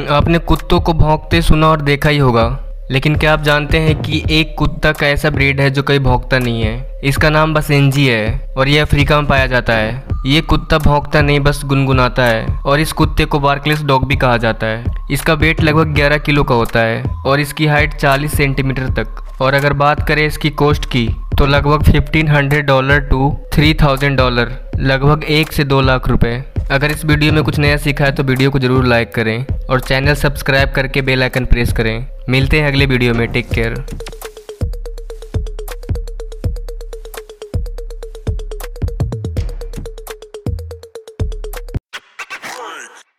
आपने कुत्तों को भौंकते सुना और देखा ही होगा। लेकिन क्या आप जानते हैं कि एक कुत्ता का ऐसा ब्रीड है जो कहीं भौंकता नहीं है? इसका नाम बस एनजी है और ये अफ्रीका में पाया जाता है। ये कुत्ता भौंकता नहीं, बस गुनगुनाता है और इस कुत्ते को बार्कलेस डॉग भी कहा जाता है। इसका वेट लगभग 11 किलो का होता है और इसकी हाइट 40 सेंटीमीटर तक। और अगर बात करें इसकी कॉस्ट की तो लगभग 1500 डॉलर टू 3000 डॉलर, लगभग एक से दो लाख रुपए। अगर इस वीडियो में कुछ नया सीखा है तो वीडियो को ज़रूर लाइक करें। और चैनल सब्सक्राइब करके बेल आइकन प्रेस करें। मिलते हैं अगले वीडियो में। Take care.